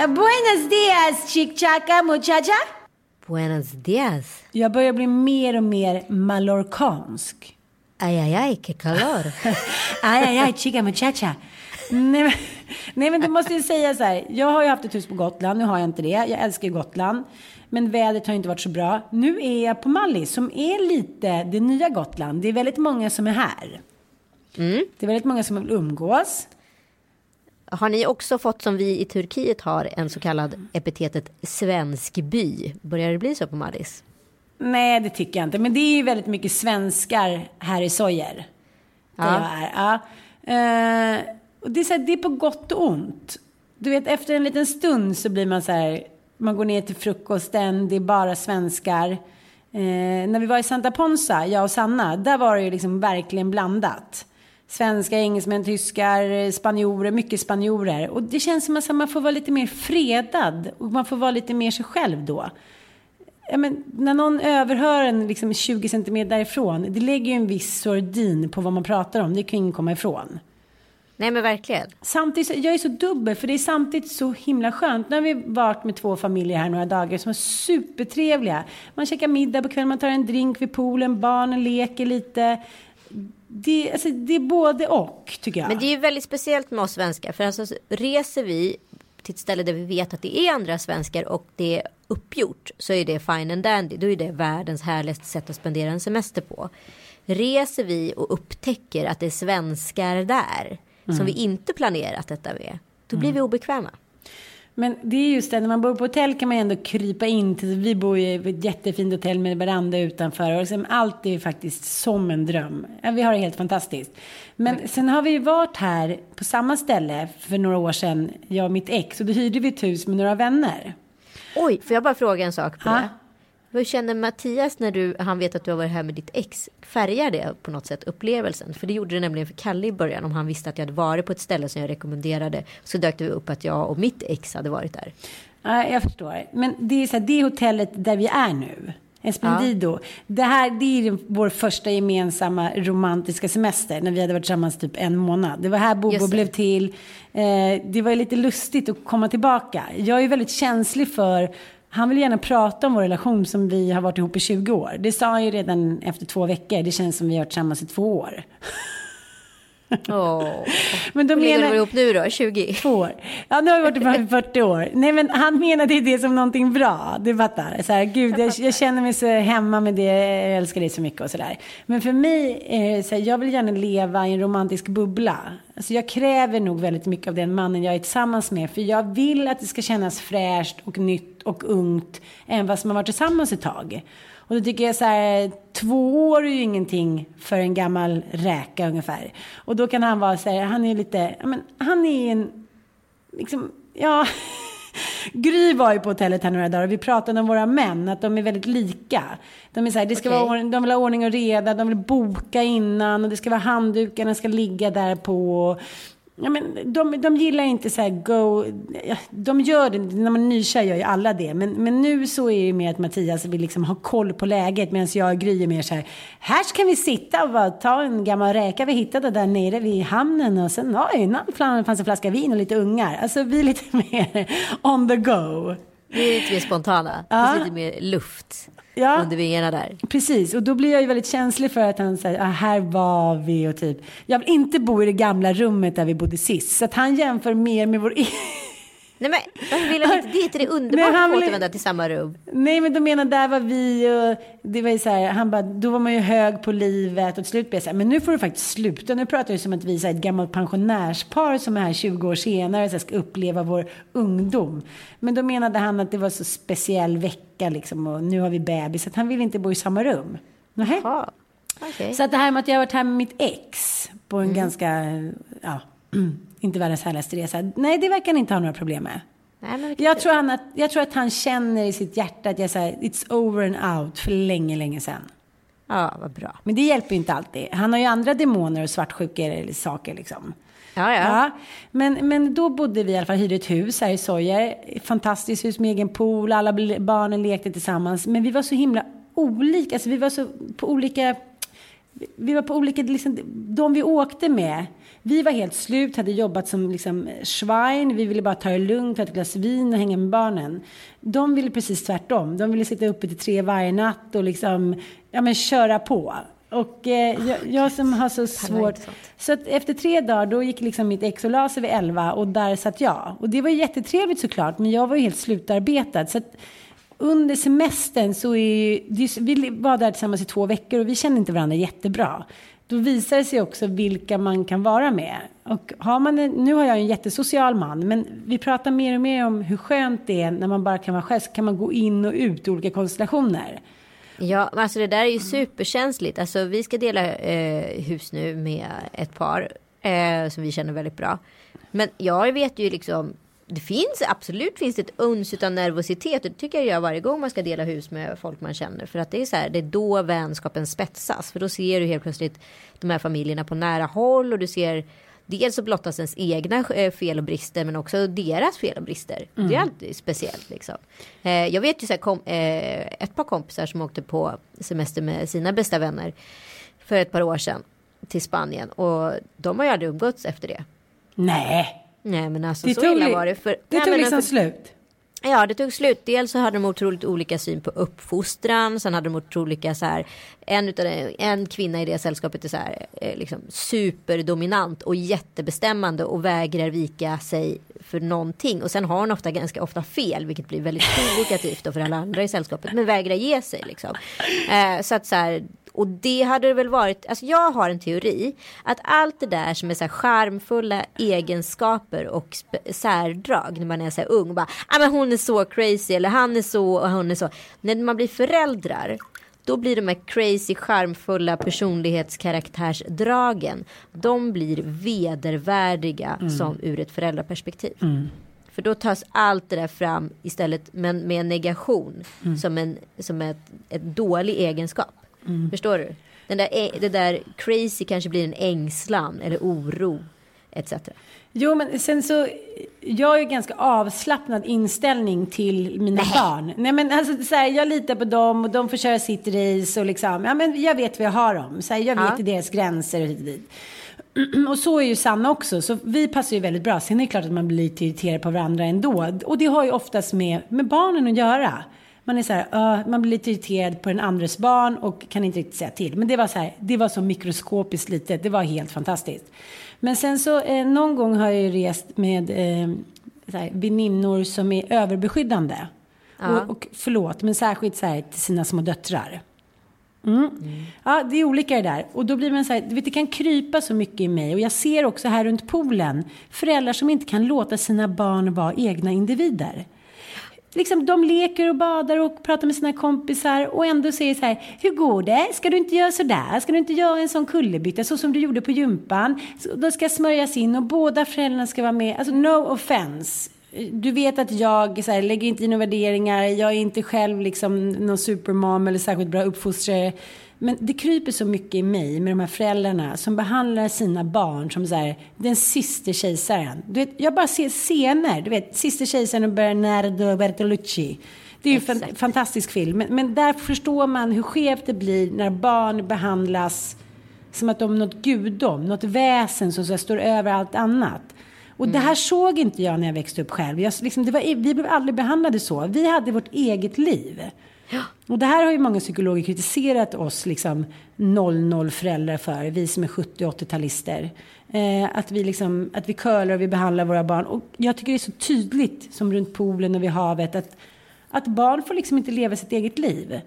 Eh, Buenos dias, chick-chacka muchacha. Buenos dias. Jag börjar bli mer och mer mallorcansk. Ay, ay, ay, qué calor. Aj, aj, aj, chica muchacha. Nej nej, men du måste ju säga så här. Jag har ju haft ett hus på Gotland. Nu har jag inte det. Jag älskar ju Gotland. Men vädret har inte varit så bra. Nu är jag på Mallis som är lite det nya Gotland. Det är väldigt många som är här. Det är väldigt många som vill umgås. Har ni också fått som vi i Turkiet har en så kallad epitetet svenskby? Börjar det bli så på Mallis? Nej, det tycker jag inte. Men det är ju väldigt mycket svenskar här i Sojer. Där Ja. jag är. Ja. Eh, och det, är så här, det är på gott och ont. Du vet, efter en liten stund så blir man så här, man går ner till frukosten, det är bara svenskar. Eh, när vi var i Santa Ponsa, jag och Sanna, där var det ju liksom verkligen blandat. Svenskar, engelsmän, tyskar, spanjorer, mycket spanjorer. Och det känns som att man får vara lite mer fredad och man får vara lite mer sig själv då. Ja, men när någon överhör en liksom 20 centimeter därifrån, det lägger ju en viss sordin på vad man pratar om. Det kan ju ingen komma ifrån. Nej men verkligen. Samtidigt, jag är så dubbel, för det är samtidigt så himla skönt. Nu har vi varit med två familjer här några dagar som är supertrevliga. Man käkar middag på kvällen, man tar en drink vid poolen, barnen leker lite. Det, alltså, det är både och, tycker jag. Men det är ju väldigt speciellt med oss svenskar. För alltså reser vi till ett ställe där vi vet att det är andra svenskar och det är uppgjort. Så är det fine and dandy. Då är det världens härligaste sätt att spendera en semester på. Reser vi och upptäcker att det är svenskar där. Som vi inte planerat detta med. Då blir vi obekväma. Men det är just det, när man bor på hotell kan man ändå krypa in till, vi bor ju i ett jättefint hotell med veranda utanför och liksom allt är faktiskt som en dröm. Vi har det helt fantastiskt. Men sen har vi ju varit här på samma ställe för några år sedan, jag och mitt ex, och då hyrde vi ett hus med några vänner. Oj, får jag bara fråga en sak på Ja. det? Hur känner Mattias när du, han vet att du har varit här med ditt ex? Färgar det på något sätt upplevelsen? För det gjorde det nämligen för Kalle i början. Om han visste att jag hade varit på ett ställe som jag rekommenderade. Så dök det upp att jag och mitt ex hade varit där. Ja, jag förstår. Men det är så här, det hotellet där vi är nu. Esplendido. Det här det är vår första gemensamma romantiska semester när vi hade varit tillsammans typ en månad. Det var här Bobo blev till. Eh, det var lite lustigt att komma tillbaka. Jag är väldigt känslig för han vill gärna prata om vår relation som vi har varit ihop i 20 år. Det sa han ju redan efter två veckor. Det känns som vi har varit tillsammans i två år. Åh. Men då Hur länge menar- du ihop nu då? 20? Två år. Ja, nu har vi varit tillsammans i 40 år. Nej, men han menade det som någonting bra. Du fattar. Så här, gud, jag, jag känner mig så hemma med det. Jag älskar dig så mycket och sådär. Men för mig, är det så här, jag vill gärna leva i en romantisk bubbla. Alltså, jag kräver nog väldigt mycket av den mannen jag är tillsammans med. För jag vill att det ska kännas fräscht och nytt och ungt. Även fast man varit tillsammans ett tag. Och då tycker jag så här, två år är ju ingenting för en gammal räka ungefär. Och då kan han vara så här, han är lite, men han är en, liksom, ja. Gry var ju på hotellet här några dagar och vi pratade om våra män, att de är väldigt lika. De är så här, det ska Okej. vara, de vill ha ordning och reda, de vill boka innan och det ska vara handdukarna ska ligga där på. Ja, men de, de gillar inte så här go... De gör det, när man är nykär gör ju alla det. Men, men nu så är det mer att Mattias vill liksom ha koll på läget. Medan jag och Gry är mer så här, här ska vi sitta och bara ta en gammal räka vi hittade där nere vid hamnen. Och sen, oj, fanns en flaska vin och lite ungar. Alltså vi är lite mer on the go. Vi är lite mer spontana. Ja. Det är lite mer luft ja. vingarna där. Precis, och då blir jag ju väldigt känslig för att han säger, ah, här var vi och typ. Jag vill inte bo i det gamla rummet där vi bodde sist. Så att han jämför mer med vår Nej men varför vill han inte dit? Det är underbart att återvända till samma rum. Nej men de menar där var vi och det var ju så här, han bara, då var man ju hög på livet och till slut blev jag så här, men nu får du faktiskt sluta. Nu pratar du som att vi är ett gammalt pensionärspar som är här 20 år senare och ska uppleva vår ungdom. Men då menade han att det var så speciell vecka liksom och nu har vi bebis, så att han vill inte bo i samma rum. Nähä. Okay. Så att det här med att jag har varit här med mitt ex på en mm. ganska, ja inte världens härligaste resa. Nej, det verkar han inte ha några problem med. Nej, jag, tror han att, jag tror att han känner i sitt hjärta att jag säger it's over and out för länge, länge sedan. Ja, vad bra. Men det hjälper ju inte alltid. Han har ju andra demoner och svartsjuka saker liksom. Ja, ja. ja. Men, men då bodde vi i alla fall, hyrde ett hus här i Sojer. Fantastiskt hus med egen pool, alla barnen lekte tillsammans. Men vi var så himla olika, alltså vi var så på olika, vi var på olika, liksom, de vi åkte med vi var helt slut, hade jobbat som liksom schwein. Vi ville bara ta det lugnt, ta ett glas vin och hänga med barnen. De ville precis tvärtom. De ville sitta uppe till tre varje natt och liksom, ja men köra på. Och eh, jag, jag, som har så svårt. Så att efter tre dagar då gick liksom mitt ex och la sig vid elva och där satt jag. Och det var jättetrevligt såklart, men jag var ju helt slutarbetad. Så att under semestern så är vi var där tillsammans i två veckor och vi kände inte varandra jättebra då visar det sig också vilka man kan vara med. Och har man en, nu har jag en jättesocial man, men vi pratar mer och mer om hur skönt det är när man bara kan vara själv, så kan man gå in och ut i olika konstellationer. Ja, alltså det där är ju superkänsligt. Alltså vi ska dela eh, hus nu med ett par eh, som vi känner väldigt bra. Men jag vet ju liksom det finns absolut finns det ett uns av nervositet. Det tycker jag gör varje gång man ska dela hus med folk man känner. För att det är så här, det är då vänskapen spetsas. För då ser du helt plötsligt de här familjerna på nära håll och du ser dels så blottas ens egna eh, fel och brister men också deras fel och brister. Mm. Det är mm. alltid speciellt liksom. Eh, jag vet ju så här, kom, eh, ett par kompisar som åkte på semester med sina bästa vänner för ett par år sedan till Spanien och de har ju aldrig umgåtts efter det. Nej. Nej men alltså det så illa var det. För, det nej, tog liksom alltså, slut? Ja det tog slut. Dels så hade de otroligt olika syn på uppfostran. Sen hade de otroligt olika så här. En, utav en kvinna i det sällskapet är så här eh, liksom superdominant och jättebestämmande och vägrar vika sig för någonting. Och sen har hon ofta ganska ofta fel vilket blir väldigt provokativt för alla andra i sällskapet. Men vägrar ge sig liksom. Eh, så att så här och det hade det väl varit, alltså jag har en teori att allt det där som är så här charmfulla egenskaper och särdrag när man är så här ung, bara, ah, men hon är så crazy eller han är så och hon är så. När man blir föräldrar då blir de här crazy, charmfulla personlighetskaraktärsdragen, de blir vedervärdiga mm. som ur ett föräldraperspektiv. Mm. För då tas allt det där fram istället men med en negation mm. som en som ett, ett dålig egenskap. Mm. Förstår du? Den där, det där crazy kanske blir en ängslan eller oro etc. Jo, men sen så, jag har ju ganska avslappnad inställning till mina Nej. barn. Nej, men alltså så här, jag litar på dem och de får köra sitt race och liksom, ja men jag vet vad jag har dem. Så här, jag vet ja. deras gränser och dit. Och så är ju Sanna också, så vi passar ju väldigt bra. Sen är det klart att man blir lite irriterad på varandra ändå. Och det har ju oftast med, med barnen att göra man är så här, uh, man blir lite irriterad på den andres barn och kan inte riktigt säga till. Men det var så här, det var så mikroskopiskt litet, det var helt fantastiskt. Men sen så eh, någon gång har jag rest med eh, här, väninnor som är överbeskyddande. Ja. Och, och förlåt, men särskilt så här till sina små döttrar. Mm. Mm. Ja, det är olika det där. Och då blir man så här, du vet, det kan krypa så mycket i mig. Och jag ser också här runt poolen föräldrar som inte kan låta sina barn vara egna individer liksom, de leker och badar och pratar med sina kompisar och ändå säger så här, hur går det? Ska du inte göra så där? Ska du inte göra en sån kullerbytta så som du gjorde på gympan? De ska smörjas in och båda föräldrarna ska vara med. Alltså no offense. Du vet att jag så här, lägger inte i några värderingar. Jag är inte själv liksom någon supermam eller särskilt bra uppfostrare. Men det kryper så mycket i mig med de här föräldrarna som behandlar sina barn som så här, den sista kejsaren. Du vet, jag bara ser scener, du vet, sista kejsaren och Bernardo Bertolucci. Det är ju en fantastisk film. Men, men där förstår man hur skevt det blir när barn behandlas som att de är något gudom, något väsen som så här, står över allt annat. Och mm. det här såg inte jag när jag växte upp själv. Jag, liksom, det var, vi blev aldrig behandlade så. Vi hade vårt eget liv. Ja. Och det här har ju många psykologer kritiserat oss liksom 00-föräldrar för, vi som är 70 80-talister. Eh, att, vi liksom, att vi curlar och vi behandlar våra barn. Och jag tycker det är så tydligt, som runt poolen och vid havet, att, att barn får liksom inte leva sitt eget liv.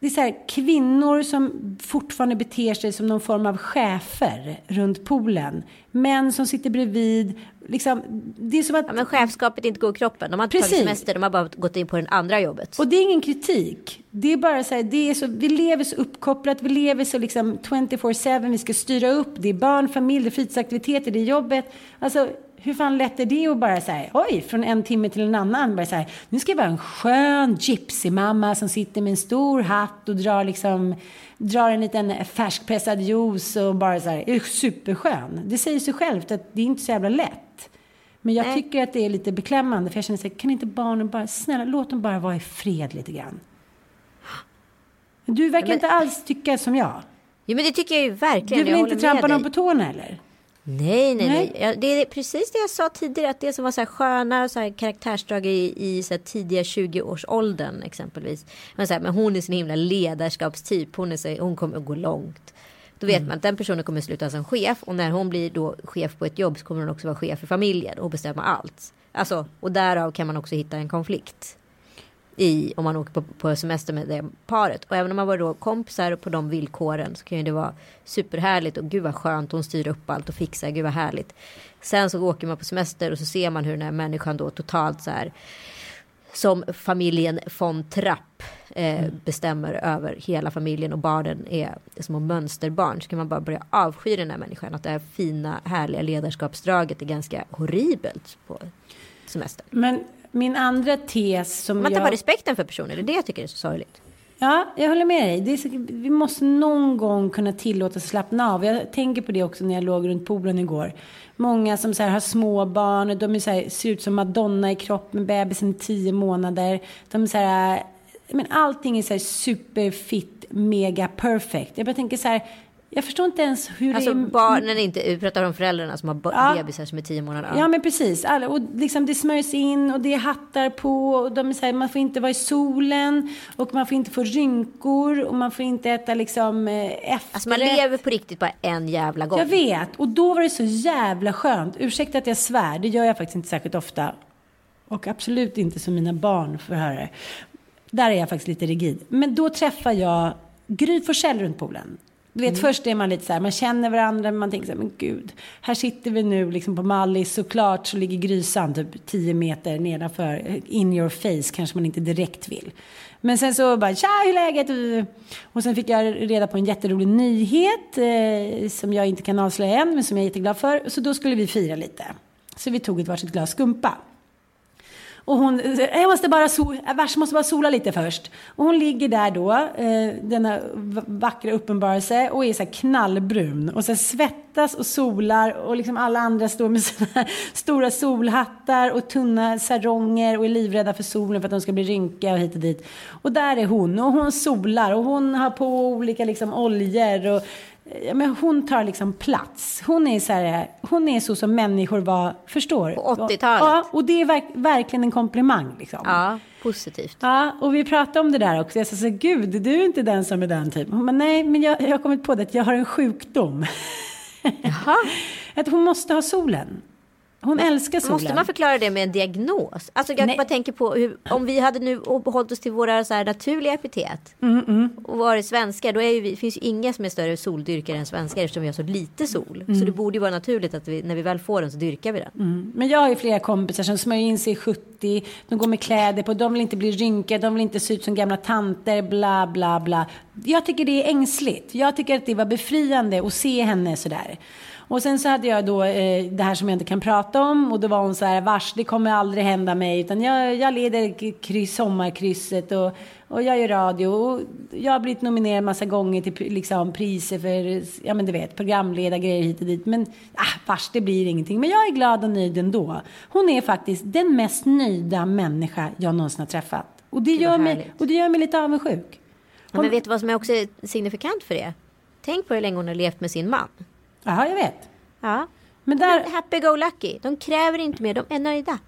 Det är så här, kvinnor som fortfarande beter sig som någon form av chefer runt poolen. Män som sitter bredvid. Liksom, det är som att... Ja, men chefskapet inte går i kroppen. De har inte Precis. tagit semester, de har bara gått in på det andra jobbet. Och det är ingen kritik. Det är bara så här, det är så, vi lever så uppkopplat, vi lever så liksom 24-7, vi ska styra upp. Det är barn, familj, det är fritidsaktiviteter, det är jobbet. Alltså, hur fan lätt är det att bara säga oj, från en timme till en annan, bara säga nu ska jag vara en skön gypsymamma som sitter med en stor hatt och drar liksom, drar en liten färskpressad juice och bara så här, är superskön. Det säger sig självt att det är inte så jävla lätt. Men jag Nej. tycker att det är lite beklämmande, för jag känner så här, kan inte barnen bara, snälla, låt dem bara vara i fred lite grann. Du verkar men... inte alls tycka som jag. Jo, men det tycker jag ju verkligen. Du vill inte trampa någon på tårna eller? Nej, nej, nej. nej. det är precis det jag sa tidigare. Att det som var så här sköna så här karaktärsdrag i, i så här tidiga 20-årsåldern exempelvis. Men, så här, men hon är sin himla ledarskapstyp. Hon, är så, hon kommer att gå långt. Då vet mm. man att den personen kommer att sluta som chef. Och när hon blir då chef på ett jobb så kommer hon också vara chef för familjen och bestämma allt. Alltså, och därav kan man också hitta en konflikt i om man åker på, på semester med det paret. Och även om man var då kompisar på de villkoren så kan ju det vara superhärligt och gud vad skönt hon styr upp allt och fixar, gud vad härligt. Sen så åker man på semester och så ser man hur den här människan då totalt så här som familjen von Trapp eh, mm. bestämmer över hela familjen och barnen är små mönsterbarn så kan man bara börja avsky den här människan. Att det här fina härliga ledarskapsdraget är ganska horribelt på semester. Men min andra tes som Man tappar jag... respekten för personer, det är det jag tycker är så sorgligt. Ja, jag håller med dig. Så, vi måste någon gång kunna tillåta oss slappna av. Jag tänker på det också när jag låg runt poolen igår. Många som så här, har små barn, de så här, ser ut som Madonna i kropp med bebisen tio månader. De är så här, men allting är så här superfit, mega perfect. Jag bara tänker så här, jag förstår inte ens hur alltså, det är... barnen inte, vi pratar om föräldrarna som har ja. bebisar som är tio månader. Ja, men precis. Alla, och liksom det smörjs in och det är hattar på. Och de här, man får inte vara i solen och man får inte få rynkor och man får inte äta liksom efterrätt. Alltså man lever på riktigt bara en jävla gång. Jag vet. Och då var det så jävla skönt. Ursäkta att jag svär, det gör jag faktiskt inte särskilt ofta. Och absolut inte som mina barn får höra Där är jag faktiskt lite rigid. Men då träffar jag Gry Forssell runt poolen. Du vet, mm. först är man lite så här, man känner varandra, men man tänker så här, men gud, här sitter vi nu liksom på Mallis, såklart så ligger Grysan typ 10 meter nedanför, in your face, kanske man inte direkt vill. Men sen så bara, tja, hur är läget? Och sen fick jag reda på en jätterolig nyhet eh, som jag inte kan avslöja än, men som jag är jätteglad för. Så då skulle vi fira lite. Så vi tog ett varsitt glas skumpa. Och hon, jag måste bara, sol, jag måste bara sola lite först. Och hon ligger där då, eh, denna vackra uppenbarelse och är så här knallbrun. Och så svettas och solar och liksom alla andra står med sina stora solhattar och tunna saronger och är livrädda för solen för att de ska bli rynkiga och hit och dit. Och där är hon och hon solar och hon har på olika liksom oljor och Ja, men hon tar liksom plats. Hon är, så här, hon är så som människor var, förstår. På 80-talet? Ja, och det är verk, verkligen en komplimang. Liksom. Ja, positivt. Ja, och vi pratade om det där också. Jag sa så gud, du är inte den som är den typen. Hon bara, nej, men jag, jag har kommit på det att jag har en sjukdom. Jaha. att hon måste ha solen. Hon älskar solen. Måste man förklara det med en diagnos? Alltså jag Nej. bara tänker på hur, om vi hade nu hållit oss till våra så här naturliga epitet mm, mm. och varit svenskar, då är vi, finns ju inga som är större soldyrkare än svenskar eftersom vi har så lite sol. Mm. Så det borde ju vara naturligt att vi, när vi väl får den så dyrkar vi den. Mm. Men jag har ju flera kompisar som smörjer in sig i 70, de går med kläder på, de vill inte bli rynkade, de vill inte se ut som gamla tanter, bla bla bla. Jag tycker det är ängsligt. Jag tycker att det var befriande att se henne sådär. Och sen så hade jag då eh, det här som jag inte kan prata om och då var hon så här, vars det kommer aldrig hända mig utan jag, jag leder kryss, sommarkrysset och, och jag gör radio och jag har blivit nominerad massa gånger till liksom, priser för, ja men du vet, programledargrejer hit och dit. Men ah, vars det blir ingenting. Men jag är glad och nöjd ändå. Hon är faktiskt den mest nöjda människa jag någonsin har träffat. Och det, Det gör, mig, och det gör mig lite avundsjuk. Ja, men vet du vad som är också signifikant för det? Tänk på hur länge hon har levt med sin man. Jaha, jag vet. Ja. Men där, Men happy go lucky. De kräver inte mer, de är nöjda.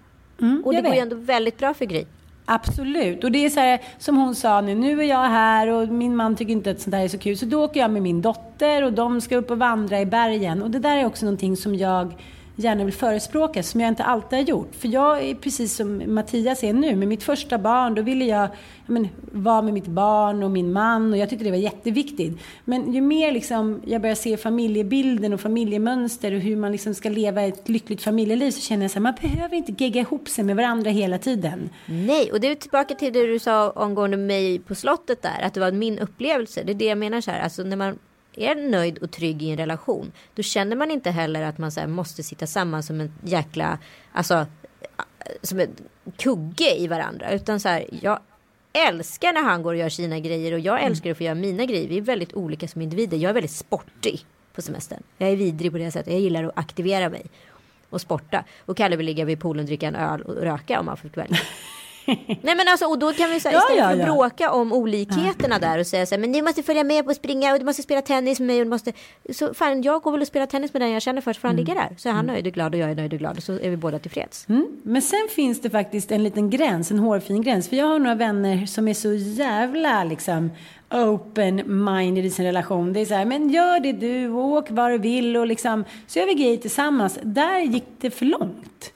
Mm, och det jag går ju vet. ändå väldigt bra för Gry. Absolut. Och det är så här, som hon sa nu, nu är jag här och min man tycker inte att sånt här är så kul. Så då åker jag med min dotter och de ska upp och vandra i bergen. Och det där är också någonting som jag gärna vill förespråka, som jag inte alltid har gjort. För jag är precis som Mattias är nu, med mitt första barn, då ville jag, jag men, vara med mitt barn och min man och jag tyckte det var jätteviktigt. Men ju mer liksom jag börjar se familjebilden och familjemönster och hur man liksom ska leva ett lyckligt familjeliv så känner jag att man behöver inte gegga ihop sig med varandra hela tiden. Nej, och det är tillbaka till det du sa omgående mig på slottet där. Att det var min upplevelse. Det är det jag menar så här. Alltså när man är nöjd och trygg i en relation. Då känner man inte heller att man så måste sitta samman som en jäkla, alltså som en kugge i varandra. Utan så här, jag älskar när han går och gör sina grejer och jag älskar att få göra mina grejer. Vi är väldigt olika som individer. Jag är väldigt sportig på semestern. Jag är vidrig på det sättet. Jag gillar att aktivera mig och sporta. Och Kalle vill ligga vid poolen, dricka en öl och röka om han får välja. Nej men alltså och då kan vi säga Ja, istället ja, för att ja. bråka om olikheterna där och säga så här, men ni måste följa med på att springa och du måste spela tennis med mig och du måste så fan jag går väl och spelar tennis med den jag känner först för han ligger där så är han nöjd och glad och jag är nöjd och glad och så är vi båda tillfreds. Mm. Men sen finns det faktiskt en liten gräns, en hårfin gräns. För jag har några vänner som är så jävla liksom open-minded i sin relation. Det är så här, men gör det du, och åk var du vill och liksom, så gör vi grejer tillsammans. Där gick det för långt.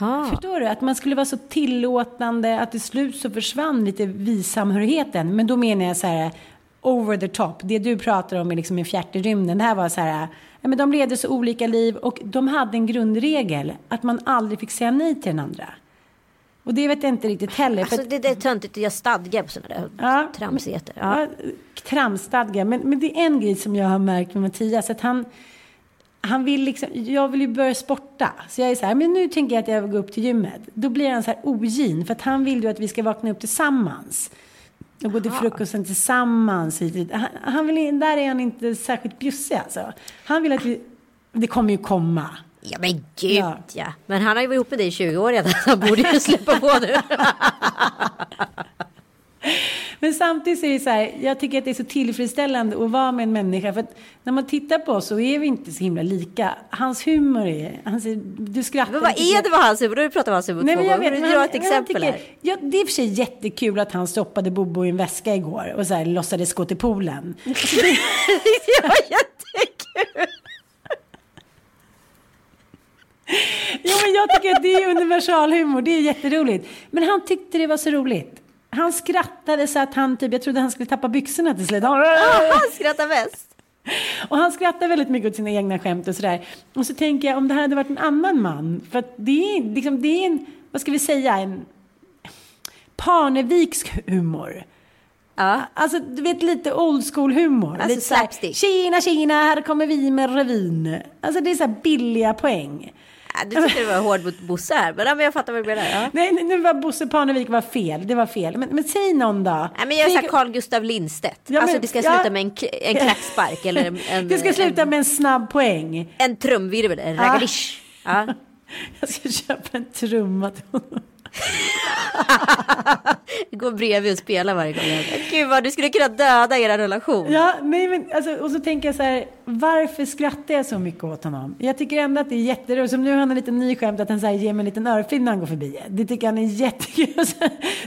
Aha. Förstår du? Att man skulle vara så tillåtande, att till slut så försvann lite visamhörigheten. Men då menar jag så här, over the top. Det du pratar om är liksom en fjärt i rymden. Det här var så här, ja, men de levde så olika liv och de hade en grundregel, att man aldrig fick säga nej till den andra. Och det vet jag inte riktigt heller. Alltså att- det, det är töntigt att göra stadgar på sådana där Ja, tramsigheter. Ja. Ja, tramstadga. Men, men det är en grej som jag har märkt med Mattias. Att han, han vill liksom, jag vill ju börja sporta. Så jag är så här, men nu tänker jag att jag vill gå upp till gymmet. Då blir han så här ogin. För att han vill ju att vi ska vakna upp tillsammans. Och gå till frukosten tillsammans. Han, han vill, där är han inte särskilt bjussig alltså. Han vill att vi, det kommer ju komma. ja men gud ja. Ja. Men han har ju varit ihop med dig i 20 år redan. så Han borde ju släppa på nu. Men samtidigt så är det så här, jag tycker att det är så tillfredsställande att vara med en människa. För när man tittar på oss så är vi inte så himla lika. Hans humor är, han säger, du skrattar men vad är det med hans humor? Då har pratat om hans humor Nej, två men jag gånger. vet, men du dra ett exempel jag här? tycker, ja, Det är i och för sig jättekul att han stoppade Bobo i en väska igår och så här, låtsades gå till poolen. det var jättekul. Jo, men jag tycker att det är universalhumor. Det är jätteroligt. Men han tyckte det var så roligt. Han skrattade så att han typ, jag trodde han skulle tappa byxorna till slut. Han skrattar mest. Och han skrattar väldigt mycket åt sina egna skämt och sådär. Och så tänker jag om det här hade varit en annan man. För att det är, liksom, det är en, vad ska vi säga, en Parneviksk humor. Ja. Alltså du vet lite old school humor. Alltså lite slapstick. Tjena tjena, här kommer vi med revyn. Alltså det är så här billiga poäng. Ja, du tyckte det var hård mot Bosse här. Men, ja, jag fattar vad du menar. Ja. Nej, nu- var Bosse Parnevik var fel. Det var fel. Men, men säg någon då. Nej, men jag är Säg- såhär Carl Gustav Lindstedt. Ja, alltså men- det ska ja. sluta med en, en klackspark eller en, en, Det ska sluta en, med en snabb poäng. en trumvirvel, en ragalish. Ja. Jag ska köpa en trumma till honom. Gå bredvid och spela varje gång. Gud vad du skulle kunna döda er relation. Ja, nej men alltså, och så tänker jag så här, varför skrattar jag så mycket åt honom? Jag tycker ändå att det är jätteroligt. Som nu har han en liten ny skämt att han så här, ger mig en liten örfil när han går förbi. Det tycker han är jättekul.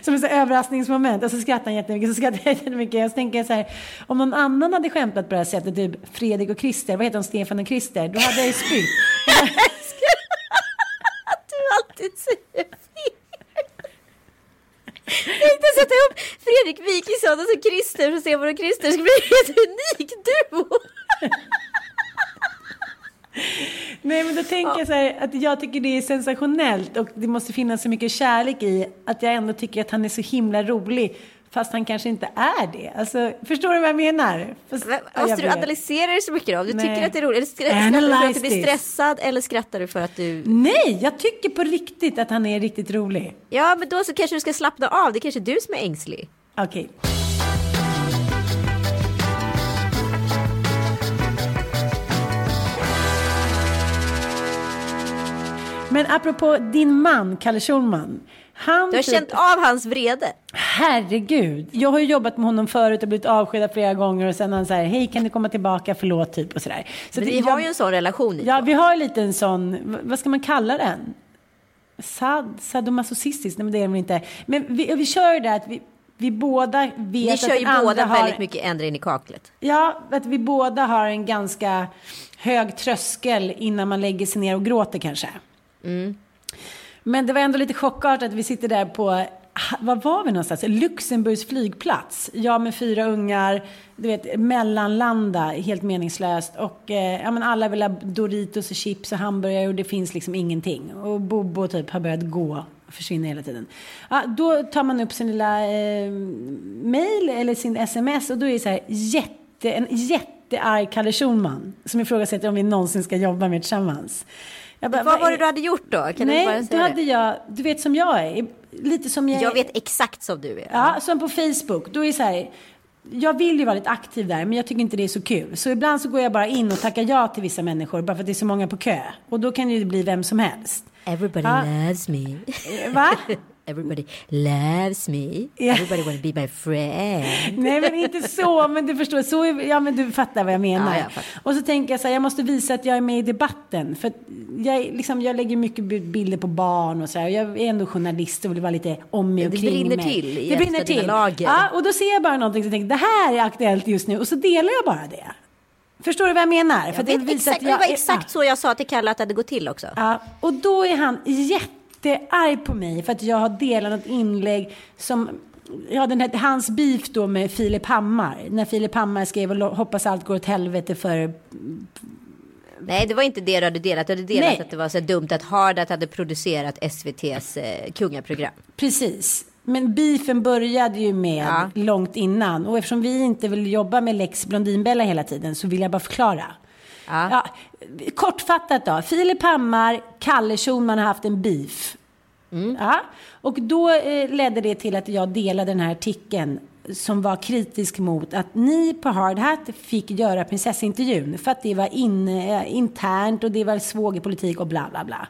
Som ett överraskningsmoment. Och så skrattar han jättemycket, så skrattar jag jättemycket. Och så tänker jag så här, om någon annan hade skämtat på det här sättet, typ Fredrik och Christer, vad heter de, Stefan och Christer, då hade jag ju spytt. Att du alltid säger tänkte sätta ihop Fredrik Wikingsson och så Christer och se vad Christer. ska skulle bli en helt unik duo. Nej men då tänker jag så här att jag tycker det är sensationellt och det måste finnas så mycket kärlek i att jag ändå tycker att han är så himla rolig. Fast han kanske inte är det. Alltså, förstår du vad jag menar? Fast, Men, ja, Måste du analysera det så mycket då? Du Nej. tycker att det är roligt? Skrattar du för att du blir stressad eller skrattar du för att du... Nej, jag tycker på riktigt att han är riktigt rolig. Ja, men då så kanske du ska slappna av. Det är kanske är du som är ängslig. Okej. Men apropå din man, Kalle Schulman. Han Du har typ- känt av hans vrede. Herregud. Jag har ju jobbat med honom förut och blivit avskedad flera gånger och sen han så här, hej kan du komma tillbaka, förlåt typ och sådär. Så Men det- ni har jag- ju en sån relation ni Ja, vi har ju lite en sån, vad ska man kalla den? Sad, sadomasochistisk, nej men det är det inte. Men vi, vi kör ju det att vi, vi båda vet Ni att kör ju båda har, väldigt mycket ändra in i kaklet. Ja, att vi båda har en ganska hög tröskel innan man lägger sig ner och gråter kanske. Mm. Men det var ändå lite chockartat att vi sitter där på, var var vi någonstans? Luxemburgs flygplats. Jag med fyra ungar, du vet, mellanlanda, helt meningslöst. Och eh, ja, men alla vill ha Doritos och chips och hamburgare och det finns liksom ingenting. Och Bobo typ har börjat gå, försvinner hela tiden. Ja, då tar man upp sin lilla eh, mail eller sin sms och då är det så här jätte, en jättearg Kalle Schulman som ifrågasätter om vi någonsin ska jobba med tillsammans. Bara, Vad var det du hade gjort då? Kan Nej, du bara då säga hade jag, du vet som jag är, lite som jag Jag vet exakt som du är. Ja, som på Facebook. Då är det så här, jag vill ju vara lite aktiv där, men jag tycker inte det är så kul. Så ibland så går jag bara in och tackar ja till vissa människor, bara för att det är så många på kö. Och då kan det ju bli vem som helst. Everybody Ja. loves me. Va? Everybody loves me. Ja. Everybody wanna be my friend. Nej men inte så, men du förstår, så är, ja men du fattar vad jag menar. Ja, jag fattar. och så tänker jag så här, jag måste visa att jag är med i debatten. För jag, liksom, jag lägger mycket bilder på barn och så här. Jag är ändå journalist och vill vara lite om mig och Det kring brinner mig. till i Det brinner till. lager. Ja, och då ser jag bara någonting och tänker, det här är aktuellt just nu. Och så delar jag bara det. Förstår du vad jag menar? Jag För visar exakt, att det jag var exakt så jag sa till Kalle att det hade gått till också. Ja, och då är han jättearg på mig för att jag har delat ett inlägg som Ja, den här, hans beef då med Filip Hammar. När Filip Hammar skrev och hoppas allt går åt helvete för... Nej, det var inte det du hade delat. Du hade delat Nej. att det var så dumt att Hardat hade producerat SVTs eh, kungaprogram. Precis. Men beefen började ju med Ja. långt innan. Och eftersom vi inte vill jobba med Lex Blondinbella hela tiden så vill jag bara förklara. Ja. Ja, kortfattat då. Filip Hammar, Kalle Schulman har haft en beef. Ja, och då eh, ledde det till att jag delade den här artikeln som var kritisk mot att ni på Hard Hat fick göra prinsessintervjun för att det var in, eh, internt och det var svågerpolitik och bla bla bla.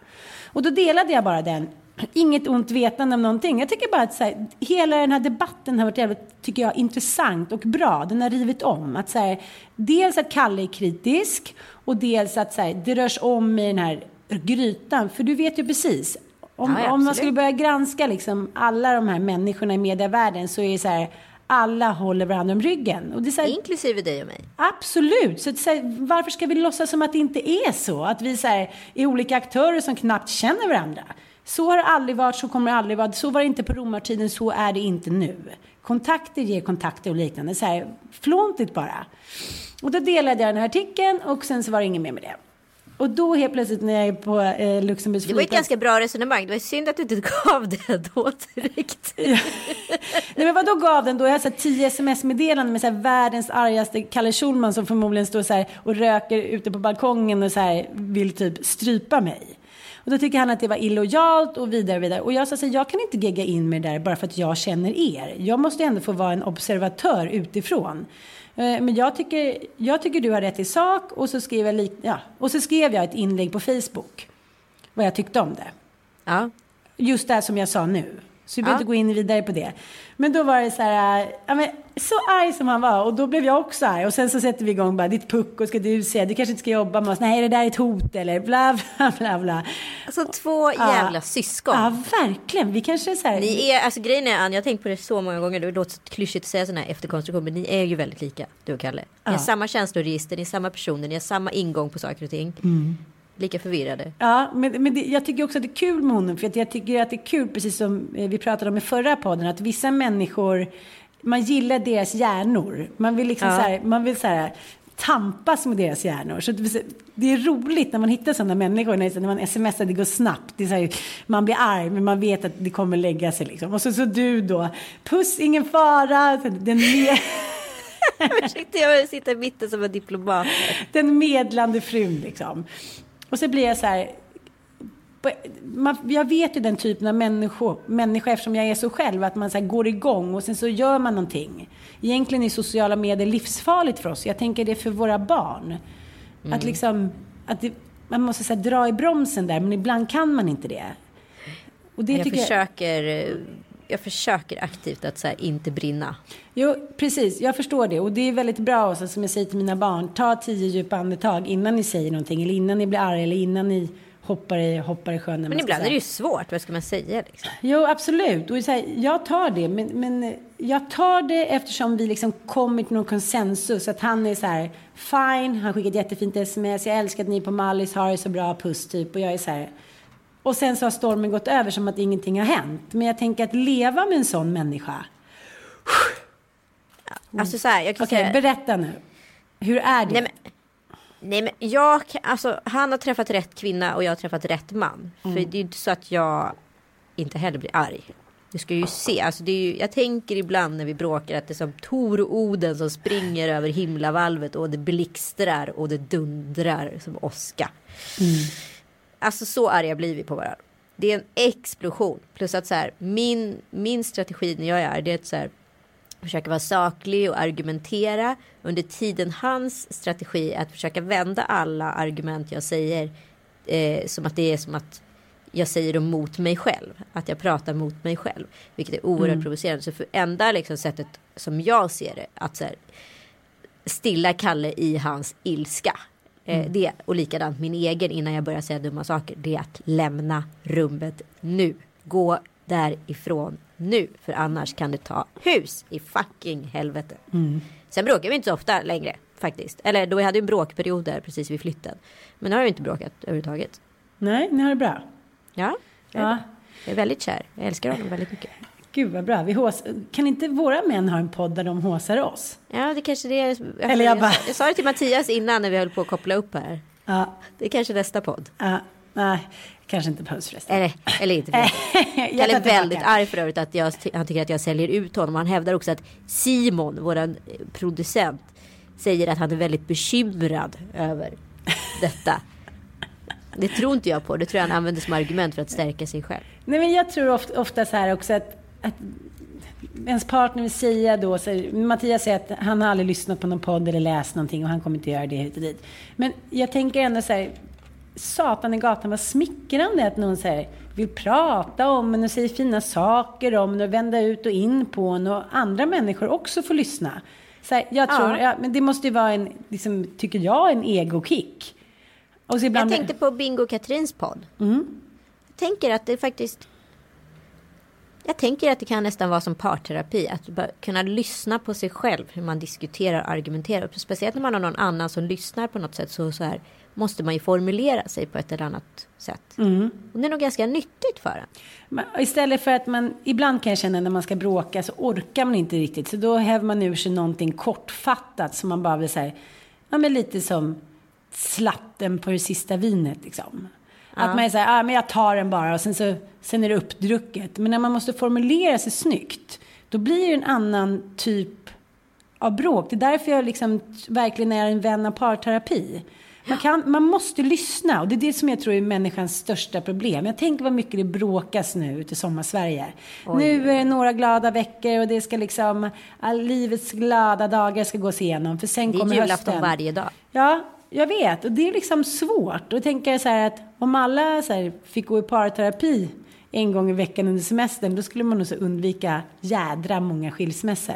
Och då delade jag bara den. Inget ont vetande om någonting. Jag tycker bara att så här, hela den här debatten har varit jävligt, tycker jag, intressant och bra. Den har rivit om. Att så här, dels att Kalle är kritisk och dels att så här, det rörs om i den här grytan. För du vet ju precis. Om, Ja, om man skulle börja granska liksom alla de här människorna i medievärlden så är det så här, alla håller varandra om ryggen. Och det är här, Inklusive dig och mig. Absolut. Så, så här, varför ska vi låtsas som att det inte är så? Att vi så här, är olika aktörer som knappt känner varandra. Så har det aldrig varit, så kommer det aldrig vara. Så var det inte på romartiden, så är det inte nu. Kontakter ger kontakter och liknande. Så här, flåntigt bara. Och då delade jag den här artikeln och sen så var det inget mer med det. Och då helt plötsligt när jag är på eh, Luxemburgs Det var ett ganska bra resonemang. Det var synd att du inte gav det då direkt. Nej men vadå gav den då? Jag har så tio sms-meddelanden med så här världens argaste Kalle Schulman som förmodligen står så här och röker ute på balkongen och så här vill typ strypa mig. Och då tycker han att det var illojalt och vidare och vidare. Och jag sa så här, jag kan inte gegga in mig där bara för att jag känner er. Jag måste ändå få vara en observatör utifrån. Eh, Men jag tycker, jag tycker du har rätt i sak och så, skrev jag ja, och så skrev jag ett inlägg på Facebook. Vad jag tyckte om det. Ja. Just det som jag sa nu. Så vi behöver Ja. inte gå in vidare på det. Men då var det så här, ja, men, så arg som han var och då blev jag också arg. Och sen så sätter vi igång bara, ditt pucko ska du säga, du kanske inte ska jobba med oss, nej det där är ett hot eller bla bla bla bla. Alltså två jävla syskon. Ja, verkligen. Vi kanske är så här, Ni är, alltså grejen är Ann, jag har tänkt på det så många gånger, det låter så klyschigt att säga sådana här efterkonstruktioner, men ni är ju väldigt lika, du och Kalle. Ni har Ja. samma känsloregister, ni är samma personer, ni har samma ingång på saker och ting. Mm. Lika förvirrade. Ja, men, men det, jag tycker också att det är kul med honom. För att jag tycker att det är kul, precis som eh, vi pratade om i förra podden, att vissa människor, man gillar deras hjärnor. Man vill liksom Ja. så här, man vill så här, tampas med deras hjärnor. Så det är roligt när man hittar sådana människor, när man smsar, det går snabbt. Det här, man blir arg, men man vet att det kommer lägga sig. Liksom. Och så, så du då, puss, ingen fara. Den med... Ursäkta, jag sitter i mitten som en diplomat. Den medlande frun liksom. Och så blir jag så här, man, jag vet ju den typen av människa, människa eftersom jag är så själv, att man så går igång och sen så gör man någonting. Egentligen är sociala medier livsfarligt för oss. Jag tänker det för våra barn. Mm. Att liksom, att det, man måste så dra i bromsen där, men ibland kan man inte det. Och det jag försöker jag... jag försöker aktivt att så inte brinna. Jo, precis. Jag förstår det. Och det är väldigt bra, så som jag säger till mina barn, ta tio djupa andetag innan ni säger någonting. Eller innan ni blir arga, eller innan ni hoppar i, hoppar i sjön. Men ibland är det ju svårt, vad ska man säga? Liksom? Jo, absolut. Och här, jag tar det, men, men jag tar det eftersom vi liksom kommit till någon konsensus. Att han är så här, fine, han skickar ett jättefint sms, jag älskar att ni på Mallis har det så bra, puss typ. Och jag är så här, och sen så har stormen gått över som att ingenting har hänt. Men jag tänker att leva med en sån människa. Alltså så här, jag kan Okej, säga... berätta nu. Hur är det? Nej, men... Nej men jag, alltså han har träffat rätt kvinna och jag har träffat rätt man. Mm. För det är ju inte så att jag inte heller blir arg. Du ska ju se, alltså det är ju, jag tänker ibland när vi bråkar att det är som Tor och Oden som springer över himlavalvet och det blixtrar och det dundrar som åska. Mm. Alltså så arga blir vi på varandra. Det är en explosion. Plus att så här, min, min strategi när jag är det är att så här, försöka vara saklig och argumentera. Under tiden hans strategi är att försöka vända alla argument jag säger eh, som att det är som att jag säger dem mot mig själv. Att jag pratar mot mig själv. Vilket är oerhört mm. provocerande. Så för enda liksom sättet som jag ser det. Att så här, stilla Kalle i hans ilska. Eh, mm. det, och likadant min egen innan jag börjar säga dumma saker. Det är att lämna rummet nu. Gå därifrån nu. För annars kan det ta hus i fucking helvete. Mm. Sen bråkar vi inte så ofta längre faktiskt. Eller då vi hade en bråkperiod där precis vid flytten. Men nu har vi inte bråkat överhuvudtaget. Nej, ni har det bra. Ja, jag är, ja. Jag är väldigt kär. Jag älskar honom väldigt mycket. Gud vad bra. Vi hås... Kan inte våra män ha en podd där de håsar oss? Ja, det kanske det är. Jag, Eller jag, bara... jag, sa det till Mattias innan när vi höll på att koppla upp här. Ja. Det är kanske nästa podd. Ja. Nej, kanske inte behövs förresten. Eller, eller inte. Kalle är väldigt arg för övrigt att jag, han tycker att jag säljer ut honom. Han hävdar också att Simon, våran producent, säger att han är väldigt bekymrad över detta. Det tror inte jag på. Det tror jag han använder som argument för att stärka sig själv. Nej, men jag tror ofta, ofta så här också att, att ens partner vill säga då, så, Mattias säger att han har aldrig lyssnat på någon podd eller läst någonting och han kommer inte göra det hit och dit. Men jag tänker ändå så här, satan i gatan vad smickrande att någon säger vill prata om en och säger fina saker om en och vända ut och in på en och andra människor också får lyssna. Så här, jag tror, ja. ja. men det måste ju vara en, liksom, tycker jag, en egokick. Och så ibland... Jag tänkte på Bingo Katrins podd. Mm. Jag tänker att det faktiskt jag tänker att det kan nästan vara som parterapi. Att kunna lyssna på sig själv. Hur man diskuterar och argumenterar. Speciellt när man har någon annan som lyssnar på något sätt. Så, så här, måste man ju formulera sig på ett eller annat sätt. Mm. Och det är nog ganska nyttigt för en. istället för att man, ibland kan jag känna när man ska bråka så orkar man inte riktigt. Så då häver man ur sig någonting kortfattat som man bara vill säga, ja men lite som slatten på det sista vinet liksom. Ja. Att man är så här, ah, men jag tar den bara och sen, så, sen är det uppdrucket. Men när man måste formulera sig snyggt, då blir det en annan typ av bråk. Det är därför jag liksom verkligen är en vän av parterapi. Man, kan, man måste lyssna och det är det som jag tror är människans största problem. Jag tänker vad mycket det bråkas nu ute i sommarsverige. Nu är det några glada veckor och det ska liksom, livets glada dagar ska gås igenom. För sen kommer hösten. Det är julafton varje dag. Ja, jag vet. Och det är liksom svårt. Och tänker jag så här att om alla så här, fick gå i parterapi en gång i veckan under semestern, då skulle man nog så undvika jädra många skilsmässor.